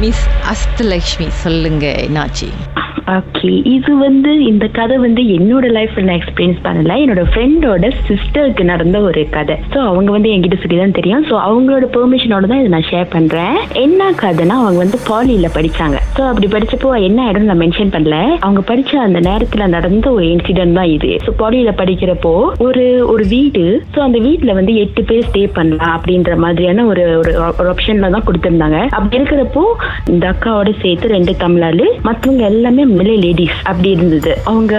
Miss Ashtalakshmi சொல்லுங்க என்னாச்சு? Okay இது வந்து இந்த கதை வந்து என்னோட லைஃப்ல நான் எக்ஸ்பீரியன்ஸ் பண்ணல. என்னோட ஃப்ரெண்டோட சிஸ்டருக்கு நடந்த ஒரு கதை. ஸோ அவங்க வந்து என்கிட்ட சொல்லி தான் தெரியும். ஸோ அவங்களோட பெர்மிஷனோட தான் இதை நான் ஷேர் பண்றேன். என்ன கதைனா அவங்க வந்து பாலியில படிச்சாங்க. ஸோ அப்படி படிச்சப்போ என்ன இடம் நான் மென்ஷன் பண்ணல. அவங்க படிச்ச அந்த நேரத்துல நடந்த ஒரு இன்சிடென்ட் தான் இது. ஸோ பாலியில படிக்கிறப்போ ஒரு ஒரு வீடு. ஸோ அந்த வீட்டுல வந்து எட்டு பேர் ஸ்டே பண்ணலாம் அப்படின்ற மாதிரியான ஒரு ஒரு ஒரு ஆப்ஷன்ல தான் கொடுத்திருந்தாங்க. அப்படி இருக்கிறப்போ இந்த அக்காவோட சேர்த்து ரெண்டு தமிழாளு மற்றவங்க எல்லாமே மிலே லேடிஸ் அப்படி இருந்தது. அவங்க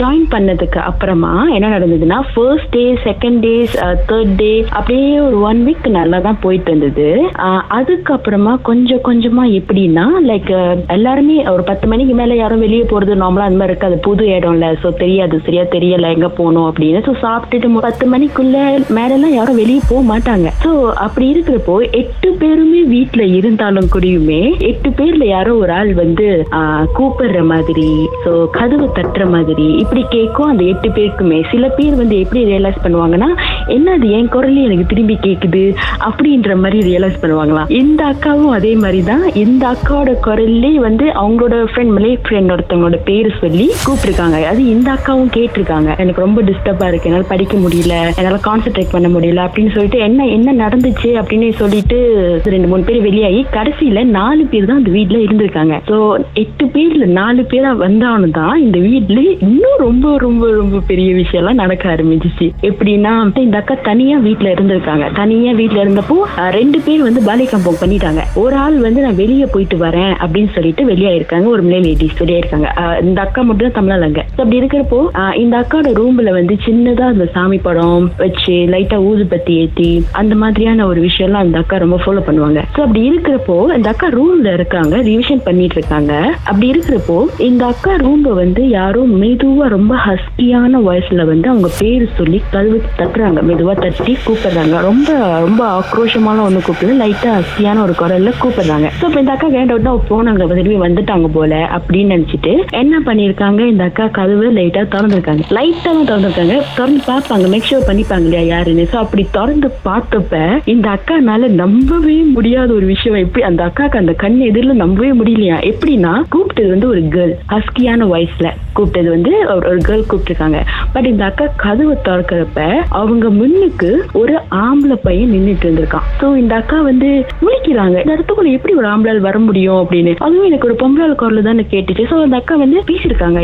ஜாயின் பண்ணதுக்கு அப்புறமா என்ன நடந்ததுன்னா first day second days third day அப்படியே ஒரு ஒன் வீக் நல்லா தான் போயிட்டு இருந்தது. Uh, அதுக்கப்புறமா கொஞ்சம் கொஞ்சமா எப்படின்னா லைக் uh, எல்லாருமே ஒரு பத்து மணிக்கு மேல யாரும் வெளியே போறது நார்மலா அந்த மாதிரி இருக்காது. புது இடம்ல ஸோ தெரியாது சரியா தெரியல எங்க போகணும் அப்படின்னு. ஸோ சாப்பிட்டுட்டு பத்து மணிக்குள்ள மேலெல்லாம் யாரும் வெளியே போக மாட்டாங்க. ஸோ அப்படி இருக்கிறப்போ எட்டு பேருமே வீட்டுல இருந்தாலும் கூடயுமே எட்டு பேர்ல யாரோ ஒரு ஆள் வந்து uh, கூப்பிடுற மாதிரி மாதிரி ஸோ கதவு தட்டுற மாதிரி இப்படி கேட்கும் அந்த எட்டு பேருக்குமே. சில பேர் வந்து எப்படி ரியலைஸ் பண்ணுவாங்கன்னா என்ன அது என் குரலே எனக்கு திரும்பி கேக்குது? அப்படின்ற மாதிரி ரியலைஸ் பண்ணுவாங்களாம் இந்த அக்காவும் அதே மாதிரி தான் இந்த அக்காவோட குரல்லே வந்து அவங்களோட ஃப்ரெண்ட் மலே ஃப்ரெண்ட் ஒருத்தவங்களோட பேர் சொல்லி கூப்பிட்டுருக்காங்க. அது இந்த அக்காவும் கேட்டிருக்காங்க. எனக்கு ரொம்ப டிஸ்டர்பா இருக்கு. என்னால படிக்க முடியல. என்னால கான்சென்ட்ரேட் பண்ண முடியல அப்படின்னு சொல்லிட்டு என்ன என்ன நடந்துச்சு அப்படின்னு சொல்லிட்டு ரெண்டு மூணு பேர் வெளியாகி கடைசியில நாலு பேர் தான் அந்த வீட்டில் இருந்திருக்காங்க. சோ எட்டு பேர்ல நாலு பேரா வந்தாலும் தான் இந்த வீட்ல இன்னும் ரொம்ப ரொம்ப ரொம்ப பெரிய விஷயம் எல்லாம் நடக்க ஆரம்பிச்சிச்சு. எப்படின்னா இந்த அக்கா தனியா வீட்டுல இருந்திருக்காங்க. தனியா வீட்டுல இருந்தப்போ ரெண்டு பேர் வந்து பாலி கம்பவுண்ட் பண்ணிட்டாங்க. ஒரு ஆள் வந்து நான் வெளியே போயிட்டு வரேன் அப்படின்னு சொல்லிட்டு வெளியாயிருக்காங்க. ஒரு மிலே லேடிஸ் வெளியாயிருக்காங்க. இந்த அக்கா மட்டும் தான் தமிழாங்க அப்படி இருக்கிறப்போ இந்த அக்காவோட ரூம்ல வந்து சின்னதா அந்த சாமி படம் வச்சு லைட்டா ஊதுபத்தி ஏத்தி அந்த மாதிரியான ஒரு விஷயம்லாம் அந்த அக்கா ரொம்ப ஃபாலோ பண்ணுவாங்க. ஸோ அப்படி இருக்கிறப்போ இந்த அக்கா ரூம்ல இருக்காங்க ரிவிஷன் பண்ணிட்டு இருக்காங்க. அப்படி இருக்கிறப்போ இந்த அக்கா ரூம்ல வந்து யாரும் மெதுவா ரொம்ப ஹஸ்கியான வாய்ஸ்ல வந்து அவங்க பேர் சொல்லி கழுவு தட்டுறாங்க. மெதுவாக தட்டி கூப்பிடுறாங்க. ரொம்ப ரொம்ப ஆக்ரோஷமான ஒன்று கூப்பிடல லைட்டாக ஹஸ்கியான ஒரு குரல்ல கூப்பிடுறாங்க. ஸோ இப்போ இந்த அக்கா கேண்ட் அவுட் போனாங்க. திரும்பி வந்துட்டாங்க போல அப்படின்னு நினச்சிட்டு என்ன பண்ணியிருக்காங்க? இந்த அக்கா கதவு லைட்டாக திறந்துருக்காங்க. லைட்டாக தான் திறந்துருக்காங்க. திறந்து பார்ப்பாங்க. மேக் ஷோர் பண்ணிப்பாங்க. இல்லையா யாருன்னு? ஸோ அப்படி திறந்து பார்த்தப்ப இந்த அக்கானால நம்பவே முடியாத ஒரு விஷயம். எப்படி அந்த அக்காக்கு அந்த கண் எதிரில் நம்பவே முடியலையா? எப்படின்னா கூப்பிட்டது வந்து ஒரு கேர்ள் ஹஸ்கியான வாய்ஸ்ல கூப்பிட்டது வந்து ஒரு- ஒரு கேர்ள் கூப்பிட்டுருக்காங்க. பட் இந்த அக்கா கதவை திறக்கிறப்ப அவங்க முன்னுக்கு ஒரு ஆம்பளை பையன் நின்றுட்டு இருந்திருக்கான். ஸோ இந்த அக்கா வந்து முழிக்கிறாங்க. இந்த இடத்துக்குள்ள எப்படி ஒரு ஆம்பளால் வர முடியும் அப்படின்னு? அதுவும் எனக்கு ஒரு பொம்பளால் குரல் தான் கேட்டுச்சு. ஸோ அந்த அக்கா வந்து பேசியிருக்காங்க.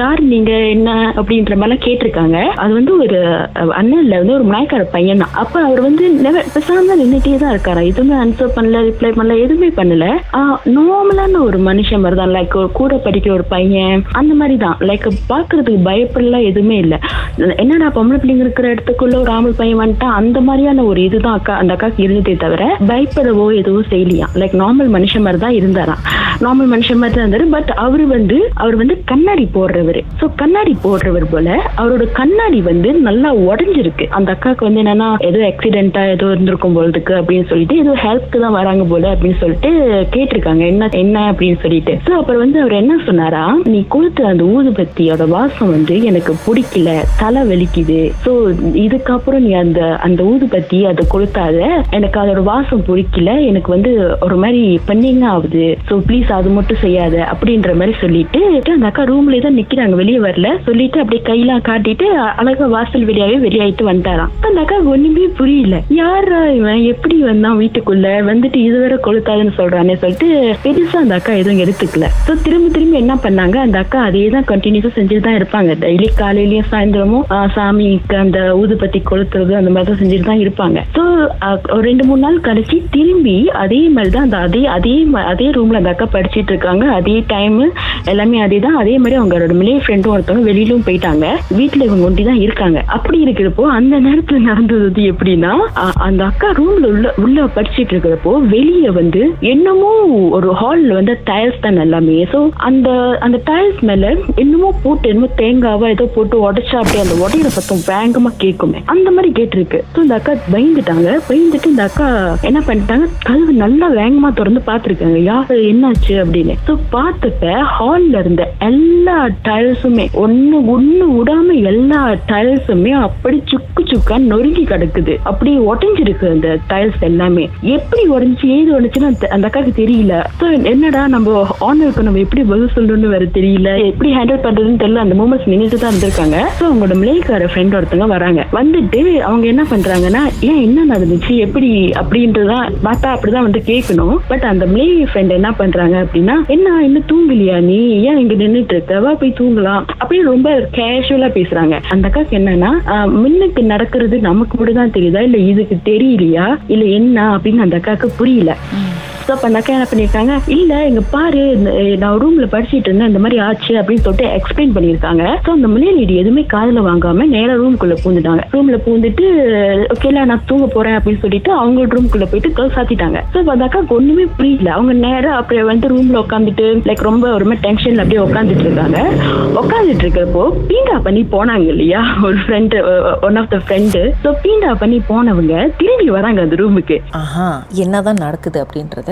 யார் நீங்க என்ன அப்படின்ற மாதிரிலாம் கேட்டிருக்காங்க. அது வந்து ஒரு அஹ், அண்ணன்ல வந்து ஒரு மயக்கார பையன் தான். அப்ப அவர் வந்து பேசாம நின்றுட்டே தான் இருக்காரா? எதுவுமே ஆன்சர் பண்ணல ரிப்ளை பண்ணல எதுவுமே பண்ணல. நார்மலான ஒரு மனுஷன் மாதிரி தான். லைக் கூட படிக்கிற ஒரு பையன். அந்த மாதிரி தான். லைக் பாக்குறதுக்கு பயப்படலாம் எதுவுமே இல்லை. என்னடா பொம்பளை பிள்ளைங்க இருக்கிற இடத்துக்குள்ள ஒரு காமல் பையன் வந்துட்டான் அந்த மாதிரியான ஒரு இதுதான் அக்கா அந்த அக்காக்கு இருந்ததே தவிர பயப்படவோ எதுவும் செய்யலையா? லைக் நார்மல் மனுஷன் மாதிரி தான் இருந்தாராம் நார்மல் மனுஷன் மாதிரி தான் இருந்தாரு பட் அவரு வந்து அவர் வந்து கண்ணாடி போடுறவர். ஸோ கண்ணாடி போடுறவர் போல அவரோட கண்ணாடி வந்து நல்லா உடஞ்சிருக்கு. அந்த அக்காவுக்கு வந்து என்னன்னா ஏதோ ஆக்சிடென்ட்டா ஏதோ இருந்திருக்கும் போலதுக்கு அப்படின்னு சொல்லிட்டு ஏதோ ஹெல்ப்க்கு தான் வராங்க போல அப்படின்னு சொல்லிட்டு கேட்டிருக்காங்க. என்ன என்ன அப்படின்னு சொல்லிட்டு. ஸோ அப்புறம் வந்து அவர் என்ன சொன்னாரா நீ கொடுத்த அந்த ஊதுபத்தியோட வாசம் வந்து எனக்கு பிடிக்கல தலை வலிக்குது. ஸோ இதுக்காக அதுக்கப்புறம் நீ அந்த அந்த ஊதுபத்தி அதை கொளுத்தாத. எனக்கு அதோட வாசம் பிடிக்கல எனக்கு வந்து ஒரு மாதிரி பண்ணிங்க ஆகுது. ஸோ ப்ளீஸ் அது மட்டும் செய்யாத அப்படின்ற மாதிரி சொல்லிட்டு அந்த அக்கா ரூம்ல தான் நிக்கிறாங்க. வெளியே வரல. சொல்லிட்டு அப்படியே கையெல்லாம் காட்டிட்டு அழகா வாசல் வெளியாவே வெளியாயிட்டு வந்துட்டாராம் அந்த அக்கா ஒண்ணுமே புரியல. யாரா இவன்? எப்படி வந்தான் வீட்டுக்குள்ள? வந்துட்டு இதுவரை கொளுத்தாதுன்னு சொல்றானே சொல்லிட்டு பெருசா அந்த அக்கா எதுவும் எடுத்துக்கல. ஸோ திரும்ப திரும்ப என்ன பண்ணாங்க? அந்த அக்கா அதே தான் கண்டினியூஸா செஞ்சுட்டு தான் இருப்பாங்க. டெய்லி காலையிலயும் சாயந்தரமும் சாமிக்கு அந்த ஊதுபத்தி கொளுத்துறது அந்த மாதிரி தான் செஞ்சுட்டு தான் இருப்பாங்க. ஸோ ஒரு ரெண்டு மூணு நாள் கழிச்சு திரும்பி அதே மாதிரி தான் அந்த அதே அதே அதே ரூம்ல அந்த அக்கா படிச்சிட்டு இருக்காங்க. அதே டைம் எல்லாமே அதே தான். அதே மாதிரி அவங்களோட மிலே ஃப்ரெண்டும் ஒருத்தவங்க வெளியிலும் போயிட்டாங்க. வீட்டுல இவங்க ஒண்டி தான் இருக்காங்க. அப்படி இருக்கிறப்போ அந்த நேரத்துல நடந்தது எப்படின்னா அந்த அக்கா ரூம்ல உள்ள உள்ள படிச்சுட்டு இருக்கிறப்போ வெளியே வந்து என்னமோ ஒரு ஹால்ல வந்து டயல்ஸ் தான் எல்லாமே. ஸோ அந்த அந்த டயல்ஸ் மேல என்னமோ போட்டு என்னமோ தேங்காவா ஏதோ போட்டு உடைச்சா அப்படியே அந்த உடையிற சத்தம் வேகமா கேட்குமே. அந்த மாதிரி கேட்டிருக்கு. ஸோ இந்த அக்கா பயந்துட்டாங்க. பயந்துட்டு இந்த அக்கா என்ன பண்ணிட்டாங்க? கதவு நல்லா வேகமா திறந்து பார்த்துருக்காங்க. யாரு என்னாச்சு அப்படின்னு. ஸோ பார்த்தப்ப ஹால் இருந்த எல்லா டைல்ஸுமே ஒண்ணு ஒண்ணு விடாம எல்லா டைல்ஸுமே அப்படி சுக்கு சுக்கா நொறுங்கி கிடக்குது. அப்படி உடஞ்சிருக்கு அந்த டைல்ஸ் எல்லாமே. எப்படி உடஞ்சி ஏது உடஞ்சுன்னு அந்த- அக்காவுக்கு அக்காக்கு தெரியல. ஸோ என்னடா நம்ம ஆனருக்கு நம்ம எப்படி பதில் சொல்லணும்னு வேற தெரியல. எப்படி ஹேண்டில் பண்றதுன்னு தெரியல. அந்த மூமெண்ட்ஸ் நினைச்சு தான் இருந்திருக்காங்க ஸோ அவங்களோட மிளேக்கார ஃப்ரெண்ட் ஒருத்தவங்க வராங்க. வந்து வந்துட்டு அவங்க என்ன பண்றாங்கன்னா ஏன் என்ன நடந்துச்சு எப்படி அப்படின்றதான் பார்த்தா அப்படிதான் வந்து கேட்கணும். பட் அந்த மிளகி ஃப்ரெண்ட் என்ன பண்றாங்க அப்படின்னா என்ன இன்னும் தூங்கலையா நீ? ஏன் இங்க நின்றுட்டு இருக்கவா போய் தூங்கலாம். அப்படின்னு ரொம்ப கேஷுவலா பேசுறாங்க. அந்த அக்காக்கு என்னன்னா ஆஹ், முன்னுக்கு நடக்கிறது நமக்கு மட்டும் தான் தெரியுதா? இல்ல இதுக்கு தெரியலையா? இல்ல என்ன? அப்படின்னு அந்த அக்காக்கு புரியல. ஸோ அப்போ அந்த என்ன பண்ணியிருக்காங்க இல்லை இங்க பாரு இந்த- நான் ரூம்ல படிச்சுட்டு இருந்தேன் இந்த மாதிரி ஆச்சு அப்படின்னு சொல்லிட்டு எக்ஸ்பிளைன் பண்ணியிருக்காங்க ஸோ அந்த மலையாளி எதுவுமே காதில் வாங்காம நேராக ரூம்குள்ள பூந்துட்டாங்க. ரூம்ல பூந்துட்டு ஓகேல நான் தூங்க போறேன் அப்படின்னு சொல்லிட்டு அவங்க ரூம்குள்ள போயிட்டு கல் சாத்திட்டாங்க. ஸோ அந்த ஒன்றுமே புரியல. அவங்க நேராக அப்படியே வந்து ரூம்ல உட்காந்துட்டு லைக் ரொம்ப ஒரு மாதிரி டென்ஷன்ல அப்படியே உட்காந்துட்டு இருக்காங்க. உட்காந்துட்டு இருக்கிறப்போ பீண்டா பண்ணி போனாங்க இல்லையா? ஒரு friend one of the friend so பீண்டா பண்ணி போனவங்க திரும்பி வராங்க அந்த ரூமுக்கு ஆஹா என்னதான் நடக்குது அப்படின்றத